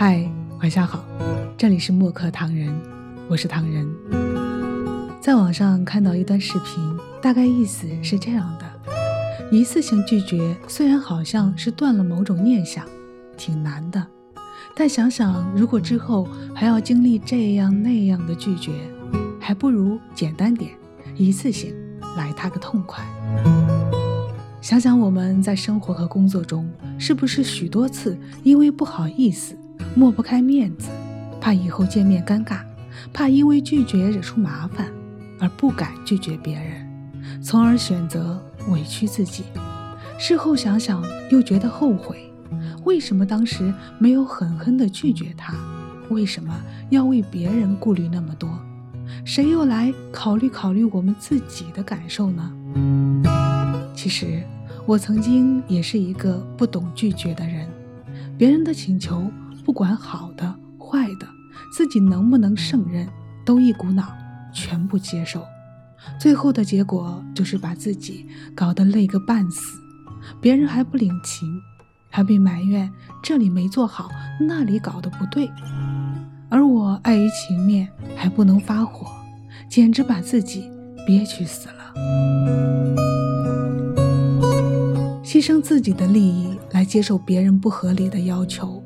嗨，晚上好，这里是墨客唐人，我是唐人。在网上看到一段视频，大概意思是这样的：一次性拒绝虽然好像是断了某种念想，挺难的，但想想如果之后还要经历这样那样的拒绝，还不如简单点，一次性来他个痛快。想想我们在生活和工作中，是不是许多次因为不好意思、抹不开面子，怕以后见面尴尬，怕因为拒绝惹出麻烦，而不敢拒绝别人，从而选择委屈自己。事后想想又觉得后悔，为什么当时没有狠狠地拒绝他？为什么要为别人顾虑那么多？谁又来考虑考虑我们自己的感受呢？其实，我曾经也是一个不懂拒绝的人。别人的请求，不管好的坏的，自己能不能胜任，都一股脑全部接受。最后的结果就是把自己搞得累个半死，别人还不领情，还被埋怨这里没做好，那里搞得不对。而我碍于情面，还不能发火，简直把自己憋屈死了。牺牲自己的利益来接受别人不合理的要求，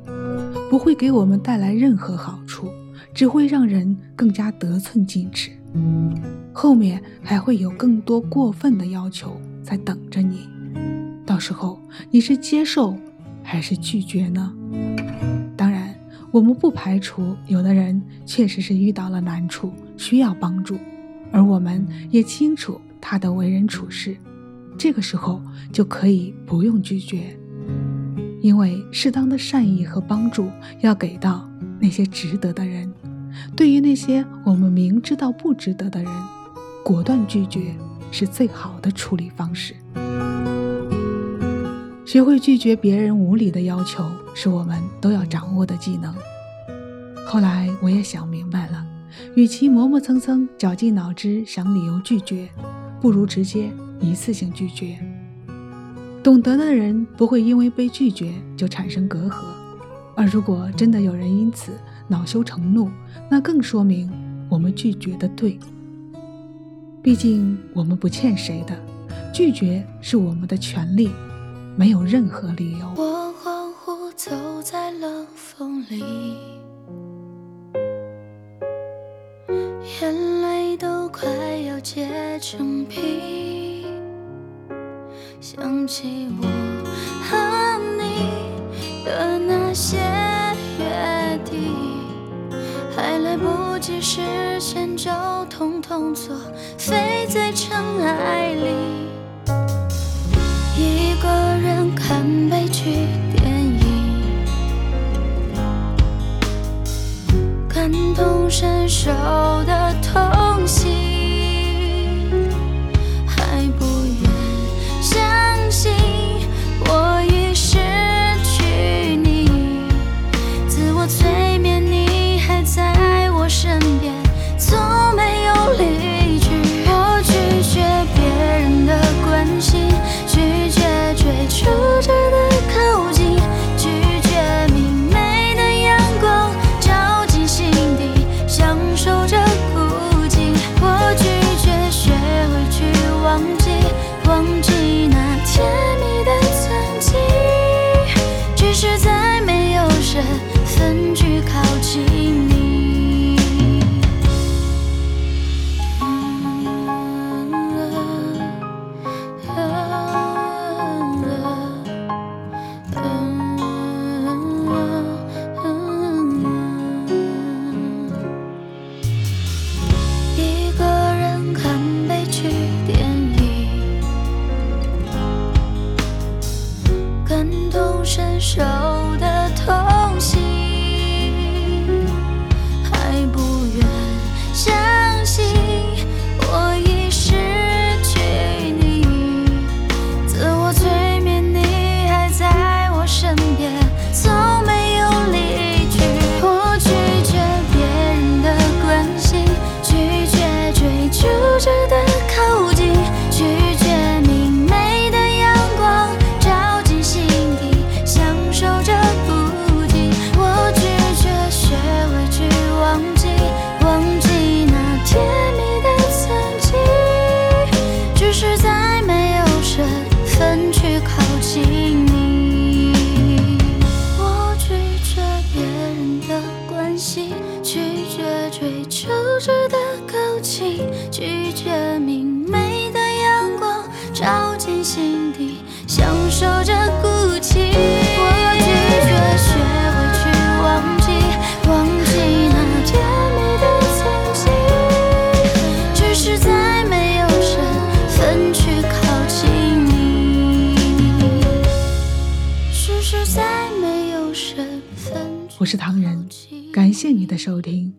不会给我们带来任何好处，只会让人更加得寸进尺。后面还会有更多过分的要求在等着你，到时候你是接受还是拒绝呢？当然，我们不排除有的人确实是遇到了难处需要帮助，而我们也清楚他的为人处事。这个时候就可以不用拒绝，因为适当的善意和帮助要给到那些值得的人。对于那些我们明知道不值得的人，果断拒绝是最好的处理方式。学会拒绝别人无理的要求，是我们都要掌握的技能。后来我也想明白了，与其磨磨蹭蹭、绞尽脑汁想理由拒绝，不如直接。一次性拒绝，懂得的人不会因为被拒绝就产生隔阂，而如果真的有人因此恼羞成怒，那更说明我们拒绝的对。毕竟我们不欠谁的，拒绝是我们的权利，没有任何理由。我恍惚走在冷风里，眼泪都快要结成冰。想起我和你的那些约定，还来不及实现就统统作废在尘埃里。拒绝追求值高级拒绝明媚的阳光照进心底享受着孤寂我拒绝学会去忘记忘记那甜蜜的曾经只是再没有身份去靠近你只是再没有身份我是唐人谢你的收听。